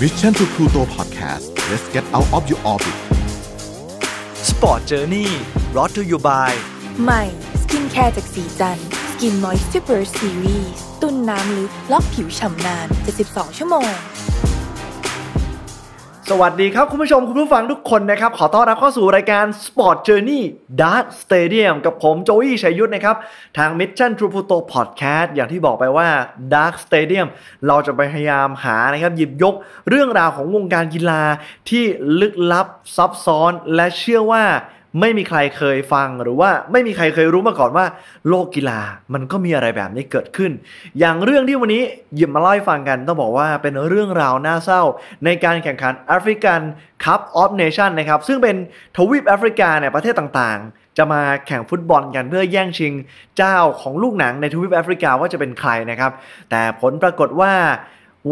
Mission to Pluto Podcast let's get out of your orbit Sport Journey brought to you by ใหม่สกินแคร์จากสีจันสกินมอยส์ u เ e อร์ซีรีส์ตุ้นน้ำลึกล็อกผิวฉ่ำนาน 72 ชั่วโมง สวัสดีครับ คุณผู้ชมคุณผู้ฟังทุกคนนะครับ ขอต้อนรับเข้าสู่รายการ Sport Journey Dark Stadium กับผมโจวี่ชัยยุทธนะครับ ทาง Mission To Pluto Podcast อย่างที่บอกไปว่า Dark Stadium เราจะพยายามหานะครับ หยิบยกเรื่องราวของวงการกีฬาที่ลึกลับซับซ้อนและเชื่อว่า ไม่มีใครเคยฟังหรือว่าไม่มีใครเคยรู้มาก่อนว่า โลกกีฬามันก็มีอะไรแบบนี้เกิดขึ้น อย่างเรื่องที่วันนี้หยิบมาเล่าให้ฟังกัน ต้องบอกว่าเป็นเรื่องราวน่าเศร้า ในการแข่งขัน African Cup of Nations นะครับซึ่งเป็นทวีปแอฟริกาเนี่ยประเทศต่างๆ จะมาแข่งฟุตบอลกันเพื่อแย่งชิงเจ้าของลูกหนังในทวีปแอฟริกาว่าจะเป็นใครนะครับแต่ผลปรากฏว่า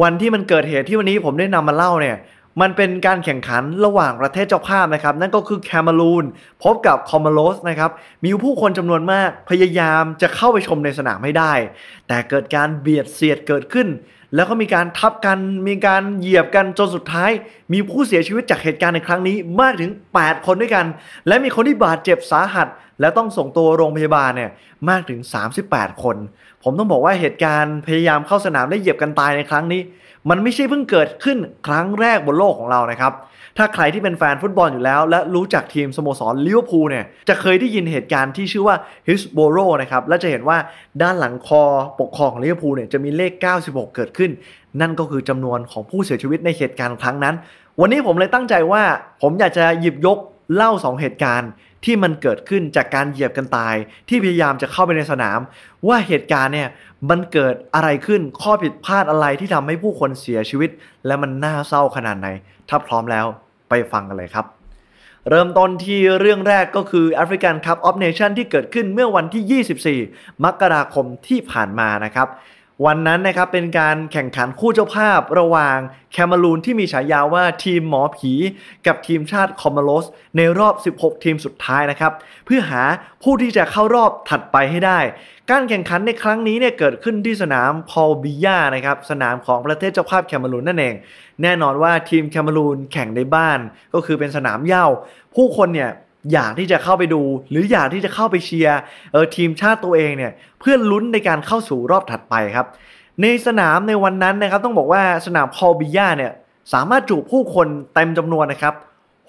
วันที่มันเกิดเหตุที่วันนี้ผมได้นำมาเล่าเนี่ย มันเป็นการแข่งขันระหว่างประเทศเจ้าภาพนะครับ นั่นก็คือแคมารูนพบกับคอมโลสนะครับ มีผู้คนจำนวนมากพยายามจะเข้าไปชมในสนามให้ได้ แต่เกิดการเบียดเสียดเกิดขึ้น แล้วก็มีการทับกันมีการเหยียบกันจนสุดท้าย มีผู้เสียชีวิตจากเหตุการณ์ในครั้งนี้มากถึง 8 คนด้วยกัน และมีคนที่บาดเจ็บสาหัส และต้องส่งตัวโรงพยาบาลเนี่ยมากถึง 38 คน ผมต้องบอกว่าเหตุการณ์พยายามเข้าสนามได้เหยียบกันตายในครั้งนี้ มันไม่ใช่เพิ่งเกิดขึ้นครั้งแรกบนโลกของเรานะครับ ถ้าใครที่เป็นแฟนฟุตบอลอยู่แล้ว และรู้จักทีมสโมสรลิเวอร์พูลเนี่ย จะเคยได้ยินเหตุการณ์ที่ชื่อว่าฮิลส์โบโรนะครับ และจะเห็นว่าด้านหลังคอปกครองของลิเวอร์พูลเนี่ยจะมีเลข 96 เกิดขึ้น นั่นก็คือจำนวนของผู้เสียชีวิตในเหตุการณ์ครั้งนั้น วันนี้ผมเลยตั้งใจว่าผมอยากจะหยิบยกเล่า 2 เหตุการณ์ ที่มันเกิดขึ้นจากการเหยียบกันตาย ที่พยายามจะเข้าไปในสนาม ว่าเหตุการณ์เนี่ยมันเกิดอะไรขึ้นข้อผิดพลาดอะไรที่ทำให้ผู้คนเสียชีวิต และมันน่าเศร้าขนาดไหน ถ้าพร้อมแล้วไปฟังกันเลยครับ เริ่มต้นที่เรื่องแรกก็คือ African Cup of Nations ที่เกิดขึ้นเมื่อวันที่ 24 มกราคมที่ผ่านมานะครับ วันนั้นนะครับเป็นการแข่งขันคู่เจ้าภาพระหว่างแคมารูนที่มีฉายาว่าทีมหมอผี กับทีมชาติคอมมโลสในรอบ 16 ทีมสุดท้ายนะครับ เพื่อหาผู้ที่จะเข้ารอบถัดไปให้ได้ การแข่งขันในครั้งนี้เนี่ยเกิดขึ้นที่สนามพอลบิยานะครับสนามของประเทศเจ้าภาพแคมารูนนั่นเอง แน่นอนว่าทีมแคมารูนแข่งในบ้านก็คือเป็นสนามเย้าผู้คนเนี่ย อยากที่จะเข้าไปดู หรืออยากที่จะเข้าไปเชียร์เออทีมชาติตัวเองเนี่ยเพื่อลุ้นในการเข้าสู่รอบถัดไปครับ ในสนามในวันนั้นนะครับต้องบอกว่าสนามพอบิยาเนี่ยสามารถจุผู้คนเต็มจำนวนนะครับ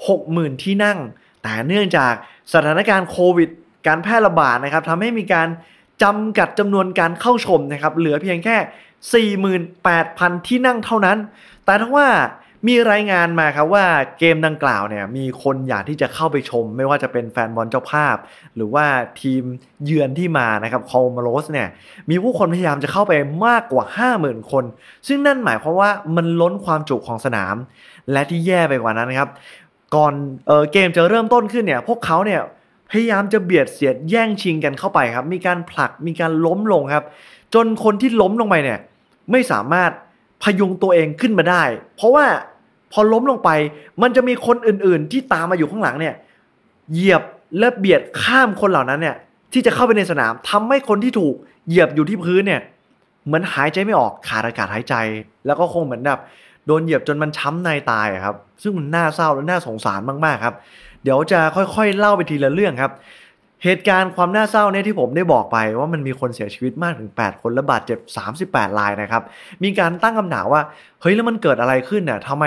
60,000 ที่นั่ง แต่เนื่องจากสถานการณ์โควิด การแพร่ระบาดนะครับทำให้มีการจำกัดจำนวนการเข้าชมนะครับเหลือเพียงแค่ 48,000 ที่นั่งเท่านั้น แต่ถ้าว่า มีรายงานมาครับว่าเกมดังกล่าวเนี่ยมีคนอยากที่จะเข้าไปชม ไม่ว่าจะเป็นแฟนบอลเจ้าภาพ หรือว่าทีมเยือนที่มานะครับคอมาโรสเนี่ยมีผู้คนพยายามจะเข้าไปมากกว่า 50,000 คน ซึ่งนั่นหมายความว่ามันล้นความจุของสนาม และที่แย่ไปกว่านั้นครับก่อนเออเกมจะเริ่มต้นขึ้นเนี่ยพวกเขาเนี่ยพยายามจะเบียดเสียดแย่งชิงกันเข้าไปครับ มีการผลักมีการล้มลงครับ จนคนที่ล้มลงไปเนี่ยไม่สามารถ พยุงตัวเองขึ้นมาได้ เพราะว่าพอล้มลงไป มันจะมีคนอื่นๆ ที่ตามมาอยู่ข้างหลังเนี่ยเหยียบและเบียดข้ามคนเหล่านั้นเนี่ย ที่จะเข้าไปในสนามทำให้คนที่ถูกเหยียบอยู่ที่พื้นเนี่ยเหมือนหายใจไม่ออกขาดอากาศหายใจ แล้วก็คงเหมือนแบบโดนเหยียบจนมันช้ำในตายครับ ซึ่งมันน่าเศร้าและน่าสงสารมากๆครับ เดี๋ยวจะค่อยๆเล่าไปทีละเรื่องครับ เหตุการณ์ความน่าเศร้าเนี่ยที่ผมได้บอกไปว่ามันมีคนเสียชีวิตมากถึง 8 คนและบาดเจ็บ 38รายนะครับ มีการตั้งคำถามว่า เฮ้ยแล้วมันเกิดอะไรขึ้นน่ะทำไม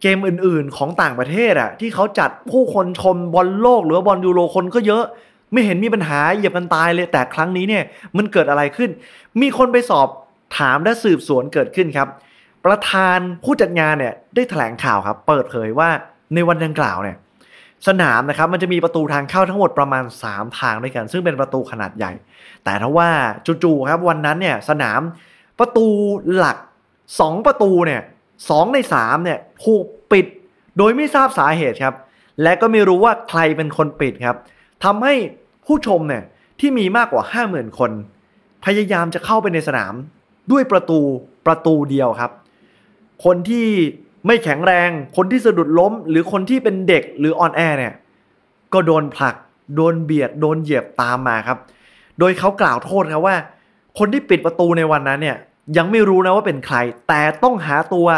เกมอื่นๆของต่างประเทศอะที่เขาจัดผู้คนชมบอลโลก หรือบอลยูโรคนก็เยอะ ไม่เห็นมีปัญหาเหยียบกันตายเลยแต่ครั้งนี้เนี่ยมันเกิดอะไรขึ้น มีคนไปสอบถามและสืบสวนเกิดขึ้นครับ ประธานผู้จัดงานเนี่ยได้แถลงข่าวครับ เปิดเผยว่าในวันดังกล่าวเนี่ย สนามนะครับมันจะมีประตูทางเข้าทั้งหมดประมาณ 3 ทางด้วยกัน ซึ่งเป็นประตูขนาดใหญ่ แต่ถ้าว่าจู่ๆครับวันนั้นเนี่ยสนามประตูหลัก 2 ประตูเนี่ยสใน3เนี่ยถูกปิดโดยไม่ทราบสาเหตุครับ และก็ไม่รู้ว่าใครเป็นคนปิดครับทำให้ผู้ชมเนี่ยที่มีมากกว่า 50,000 คน พยายามจะเข้าไปในสนามด้วยประตูประตูเดียวครับ คนที่ ไม่แข็งแรง คนที่สะดุดล้ม หรือคนที่เป็นเด็กหรืออ่อนแอเนี่ยก็โดนผลัก โดนเบียด โดนเหยียบตามมาครับ โดยเขากล่าวโทษครับว่า คนที่ปิดประตูในวันนั้นเนี่ยยังไม่รู้นะว่าเป็นใคร แต่ต้องหาตัว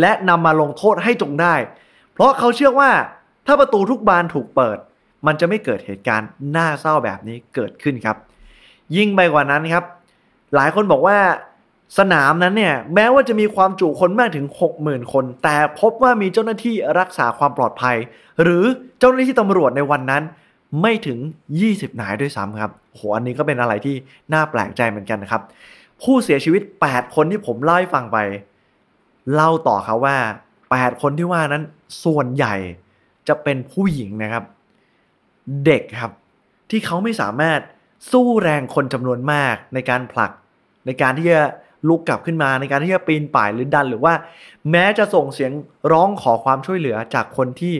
และนำมาลงโทษให้จงได้ เพราะเขาเชื่อว่าถ้าประตูทุกบานถูกเปิด มันจะไม่เกิดเหตุการณ์น่าเศร้าแบบนี้เกิดขึ้นครับ ยิ่งไปกว่านั้นครับ หลายคนบอกว่า สนามนั้นเนี่ยแม้ว่าจะมีความจุคนมากถึง 60,000 คน แต่พบว่ามีเจ้าหน้าที่รักษาความปลอดภัย หรือเจ้าหน้าที่ตำรวจในวันนั้น ไม่ถึง 20 นายด้วยซ้ำครับโหอันนี้ก็เป็นอะไรที่น่าแปลกใจเหมือนกันนะครับ ผู้เสียชีวิต 8 คนที่ผมเล่าให้ฟังไป เล่าต่อครับว่า 8 คนที่ว่านั้นส่วนใหญ่จะเป็นผู้หญิงนะครับ เด็กครับ ที่เขาไม่สามารถสู้แรงคนจำนวนมากในการผลักในการที่จะ ลุกกลับขึ้นมาในการที่จะปีนป่ายหรือดันหรือว่า แม้จะส่งเสียงร้องขอความช่วยเหลือจากคนที่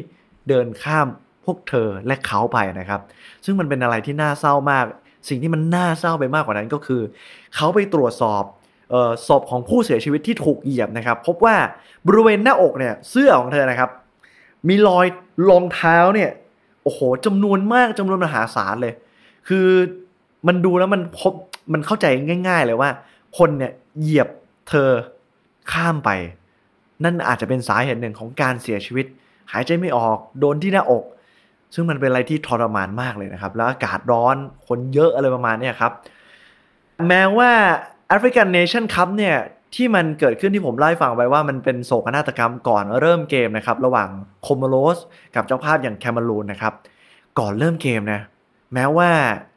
เดินข้ามพวกเธอและเขาไปนะครับ ซึ่งมันเป็นอะไรที่น่าเศร้ามาก สิ่งที่มันน่าเศร้าไปมากกว่านั้นก็คือ เขาไปตรวจสอบเออศพของผู้เสียชีวิตที่ถูกเหยียบนะครับ พบว่าบริเวณหน้าอกเนี่ยเสื้อของเธอนะครับ มีรอยรองเท้าเนี่ยโอ้โหจำนวนมากจำนวนมหาศาลเลย คือมันดูแล้วมันพบมันเข้าใจง่าย ๆ เลยว่า คนเนี่ย เหยียบเธอข้ามไป นั่นอาจจะเป็นสาเหตุหนึ่งของการเสียชีวิต หายใจไม่ออกโดนที่หน้าอก ซึ่งมันเป็นอะไรที่ทรมานมากเลยนะครับ แล้วอากาศร้อนคนเยอะอะไรประมาณนี้ครับ แม้ว่า African Nation Cup เนี่ยที่มันเกิดขึ้นที่ผมเล่าให้ฟังไปว่ามันเป็นโศกนาฏกรรมก่อนเริ่มเกมนะครับ ระหว่างโคมโรสกับเจ้าภาพอย่างแคมารูนนะครับ ก่อนเริ่มเกมนะแม้ว่า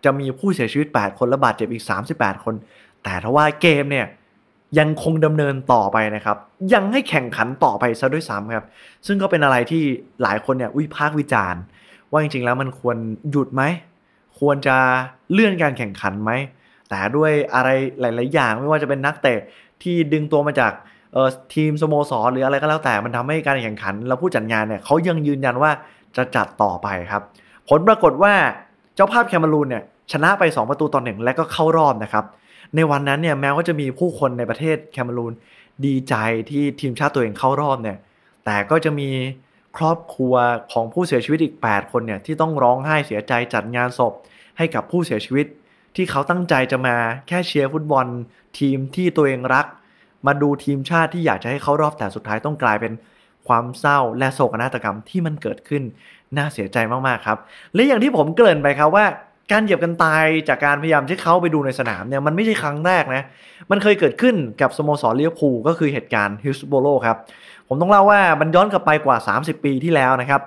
จะมีผู้เสียชีวิต 8 คนและบาดเจ็บอีก 38 คน แต่ทว่าเกมเนี่ย ยังคงดำเนินต่อไปนะครับ ยังให้แข่งขันต่อไปซะด้วยซ้ำครับ ซึ่งก็เป็นอะไรที่หลายคนเนี่ยวิพากษ์วิจารณ์ ว่าจริงๆแล้วมันควรหยุดไหม ควรจะเลื่อนการแข่งขันไหม แต่ด้วยอะไรหลาย ๆ อย่างไม่ว่าจะเป็นนักเตะที่ดึงตัวมาจากทีมสโมสรหรืออะไรก็แล้วแต่มันทำให้การแข่งขัน แล้วผู้จัดงานเนี่ยเขายังยืนยันว่าจะจัดต่อไปครับ ผลปรากฏว่าเจ้าภาพแคมารูนเนี่ยชนะไป 2 ประตูต่อหนึ่งและก็เข้ารอบนะครับ ในวันนั้นเนี่ยแม้ว่าจะมีผู้คนในประเทศแคมารูนดีใจที่ทีมชาติตัวเองเข้ารอบเนี่ย แต่ก็จะมีครอบครัวของผู้เสียชีวิตอีก 8 คนเนี่ยที่ต้องร้องไห้เสียใจจัดงานศพ ให้กับผู้เสียชีวิต ที่เขาตั้งใจจะมาแค่เชียร์ฟุตบอล ทีมที่ตัวเองรัก มาดูทีมชาติที่อยากจะให้เข้ารอบแต่สุดท้ายต้องกลายเป็นความเศร้าและโศกนาฏกรรมที่มันเกิดขึ้น น่าเสียใจมากๆครับ และอย่างที่ผมเกริ่นไปครับว่า การเหยียบกันตายจากการพยายามที่เขาไปดูในสนามเนี่ยมันไม่ใช่ครั้งแรกนะ มันเคยเกิดขึ้นกับสโมสรลิเวพูก็คือเหตุการณ์ฮิลส์โบโลครับ ผมต้องเล่าว่ามันย้อนกลับไปกว่า 30 ปีที่แล้วนะครับ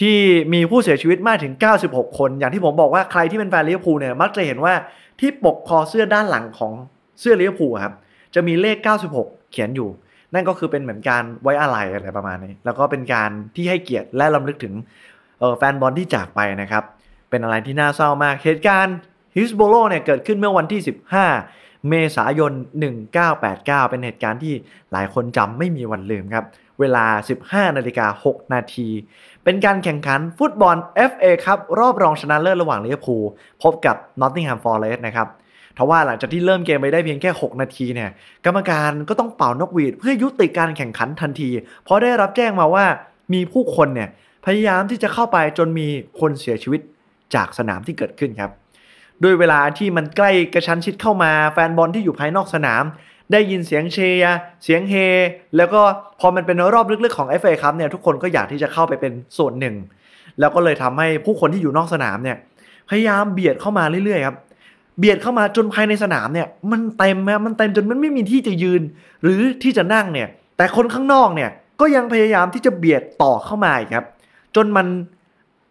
ที่มีผู้เสียชีวิตมากถึง 96 คน อย่างที่ผมบอกว่าใครที่เป็นแฟนลิเวพูเนี่ยมักจะเห็นว่าที่ปกคอเสื้อด้านหลังของเสื้อลิเวพูครับจะมีเลข 96 เขียนอยู่ นั่นก็คือเป็นเหมือนการไว้อาลัยอะไรประมาณนี้ แล้วก็เป็นการที่ให้เกียรติและรำลึกถึงแฟนบอลที่จากไปนะครับ เป็นอะไรที่น่าเศร้ามาก เหตุการณ์ฮิลส์โบโรห์เนี่ยเกิดขึ้นเมื่อวันที่ 15 เมษายน 1989 เป็นเหตุการณ์ที่หลายคนจำไม่มีวันลืมครับ เวลา 15 นาฬิกา 6 นาที เป็นการแข่งขันฟุตบอล FA ครับรอบรองชนะเลิศระหว่างลิเวอร์พูลพบกับนอตติงแฮมฟอร์เรสต์นะครับทว่าหลังจากที่เริ่มเกมไปได้เพียงแค่ 6 นาทีเนี่ยกรรมการก็ต้องเป่านกหวีดเพื่อยุติการแข่งขันทันที เพราะได้รับแจ้งมาว่ามีผู้คนเนี่ยพยายามที่จะเข้าไปจนมีคนเสียชีวิต จากสนามที่เกิดขึ้นครับด้วยเวลาที่มันใกล้กระชั้นชิดเข้ามาแฟนบอลที่อยู่ภายนอกสนาม ได้ยินเสียงเชียร์เสียงเฮ แล้วก็พอมันเป็นรอบลึกๆของ FA ครับเนี่ยทุกคนก็อยากที่จะเข้าไปเป็นส่วนหนึ่ง แล้วก็เลยทำให้ผู้คนที่อยู่นอกสนามเนี่ยพยายามเบียดเข้ามาเรื่อยๆครับเบียดเข้ามาจนภายในสนามเนี่ยมันเต็มนะมันเต็มจนมันไม่มีที่จะยืน หรือที่จะนั่งเนี่ยแต่คนข้างนอกเนี่ยก็ยังพยายามที่จะเบียดต่อเข้ามาครับจนมัน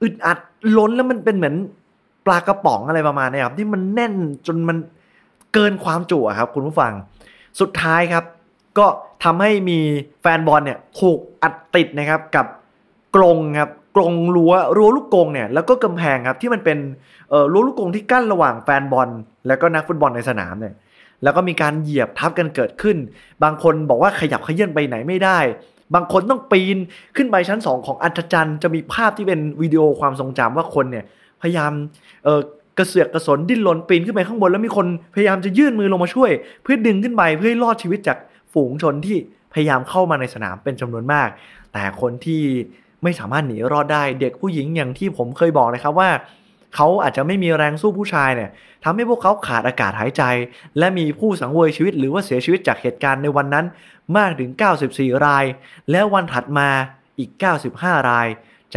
อึดอัดล้นแล้วมันเป็นเหมือนปลากระป๋องอะไรประมาณนี้ครับที่มันแน่นจนมันเกินความจุครับ คุณผู้ฟังสุดท้ายครับ ก็ทำให้มีแฟนบอลเนี่ยถูกอัดติดนะครับกับกรงครับกรงรั้วรั้วลูกกรงเนี่ยแล้วก็กำแพงครับที่มันเป็นเอ่อรั้วลูกกรงที่กั้นระหว่างแฟนบอล แล้วก็นักฟุตบอลในสนามเนี่ยแล้วก็มีการเหยียบทับกันเกิดขึ้น บางคนบอกว่าขยับขยื่นไปไหนไม่ได้ บางคนต้องปีนขึ้นไปชั้น 2 ของอัศจรรย์จะมีภาพที่เป็นวิดีโอความทรงจำว่าคนเนี่ยพยายามเออกระเสือกกระสนดิ้นรนปีนขึ้นไปข้างบนแล้วมีคนพยายามจะยื่นมือลงมาช่วย เพื่อดึงขึ้นไปเพื่อให้รอดชีวิตจากฝูงชนที่พยายามเข้ามาในสนามเป็นจำนวนมาก แต่คนที่ไม่สามารถหนีรอดได้ เด็กผู้หญิงอย่างที่ผมเคยบอกนะครับว่า เขาอาจจะไม่มีแรงสู้ผู้ชายเนี่ยทำให้พวกเขาขาดอากาศหายใจ และมีผู้สังเวยชีวิตหรือว่าเสียชีวิตจากเหตุการณ์ในวันนั้นมากถึง 94 ราย แล้ววันถัดมาอีก 95 ราย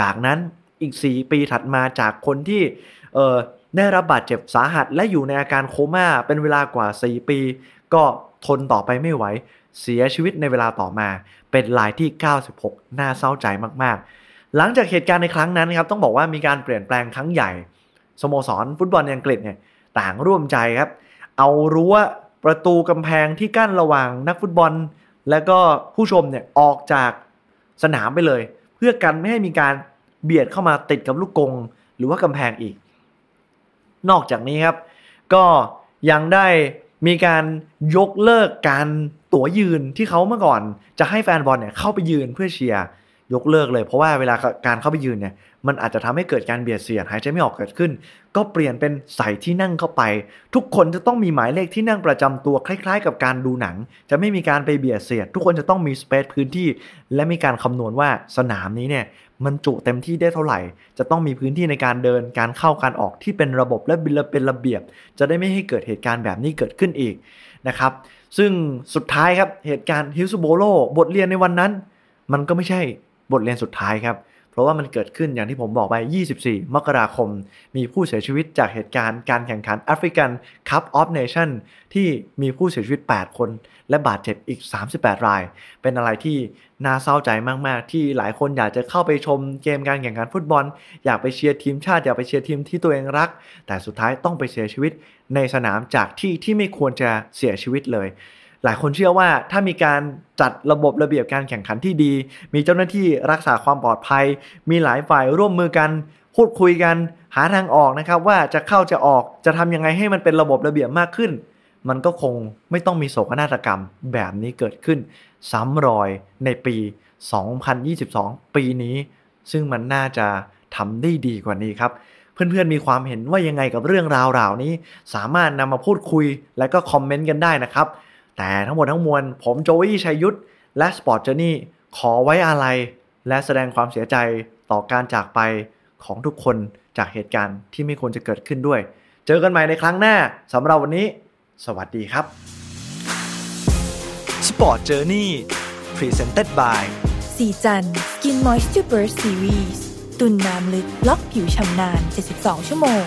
จากนั้นอีก 4 ปีถัดมาจากคนที่เออได้รับบาดเจ็บสาหัส และอยู่ในอาการโคม่าเป็นเวลากว่า 4 ปี ก็ทนต่อไปไม่ไหว เสียชีวิตในเวลาต่อมา เป็นรายที่ 96 น่าเศร้าใจมากๆ หลังจากเหตุการณ์ในครั้งนั้นครับต้องบอกว่ามีการเปลี่ยนแปลงครั้งใหญ่ สโมสรฟุตบอลในอังกฤษเนี่ยต่างร่วมใจครับ เอารั้วประตูกำแพงที่กั้นระหว่างนักฟุตบอล และก็ผู้ชมเนี่ยออกจากสนามไปเลย เพื่อกันไม่ให้มีการเบียดเข้ามาติดกับลูกกง หรือว่ากำแพงอีก นอกจากนี้ครับ ก็ยังได้มีการยกเลิกการตั๋วยืนที่เขาเมื่อก่อน จะให้แฟนบอลเนี่ยเข้าไปยืนเพื่อเชียร์ยกเลิกเลย เพราะว่าเวลาการเข้าไปยืนเนี่ยมันอาจจะทำให้เกิดการเบียดเสียดหายใจไม่ออกเกิดขึ้น ก็เปลี่ยนเป็นใส่ที่นั่งเข้าไป ทุกคนจะต้องมีหมายเลขที่นั่งประจำตัวคล้าย ๆ กับการดูหนัง จะไม่มีการไปเบียดเสียด ทุกคนจะต้องมีสเปซพื้นที่ และมีการคำนวณว่าสนามนี้เนี่ยมันจุเต็มที่ได้เท่าไหร่ จะต้องมีพื้นที่ในการเดินการเข้าการออกที่เป็นระบบและเป็นระเบียบ จะได้ไม่ให้เกิดเหตุการณ์แบบนี้เกิดขึ้นอีกนะครับซึ่งสุดท้ายครับเหตุการณ์ฮิลส์โบโลบทเรียนในวันนั้น มันก็ไม่ใช่บทเรียนสุดท้ายครับเราะว่ามันเกิดขึ้นอย่างที่ผมบอกไป 24 มกราคม มีผู้เสียชีวิตจากเหตุการณ์การแข่งขันแอฟริกันCup of Nations ที่มีผู้เสียชีวิต 8 คน และบาดเจ็บอีก 38 ราย เป็นอะไรที่น่าเศร้าใจมากๆ ที่หลายคนอยากจะเข้าไปชมเกมการแข่งขันฟุตบอล อยากไปเชียร์ทีมชาติ อยากไปเชียร์ทีมที่ตัวเองรัก แต่สุดท้ายต้องไปเสียชีวิตในสนามจากที่ที่ไม่ควรจะเสียชีวิตเลย หลายคนเชื่อว่าถ้ามีการจัดระบบระเบียบการแข่งขันที่ดี มีเจ้าหน้าที่รักษาความปลอดภัย มีหลายฝ่ายร่วมมือกัน พูดคุยกัน หาทางออกนะครับ ว่าจะเข้าจะออกจะทำยังไงให้มันเป็นระบบระเบียบมากขึ้น มันก็คงไม่ต้องมีโศกนาฏกรรมแบบนี้เกิดขึ้น ซ้ำรอยในปี 2022 ปีนี้ ซึ่งมันน่าจะทำได้ดีกว่านี้ครับเพื่อนๆ มีความเห็นว่ายังไงกับเรื่องราวราวนี้ สามารถนำมาพูดคุยและก็คอมเมนต์กันได้นะครับ แต่ทั้งหมดทั้งมวล ผมโจวี่ชัยยุทธและ Sport Journeyขอไว้อะไรและแสดงความเสียใจต่อการจากไปของทุกคนจากเหตุการณ์ที่ไม่ควรจะเกิดขึ้นด้วย เจอกันใหม่ในครั้งหน้าสำหรับวันนี้ สวัสดีครับ Sport Journey Presented by สีจัน Skin Moisture Burst Series ตุนน้ำลึกล็อกผิวชำนาน 72 ชั่วโมง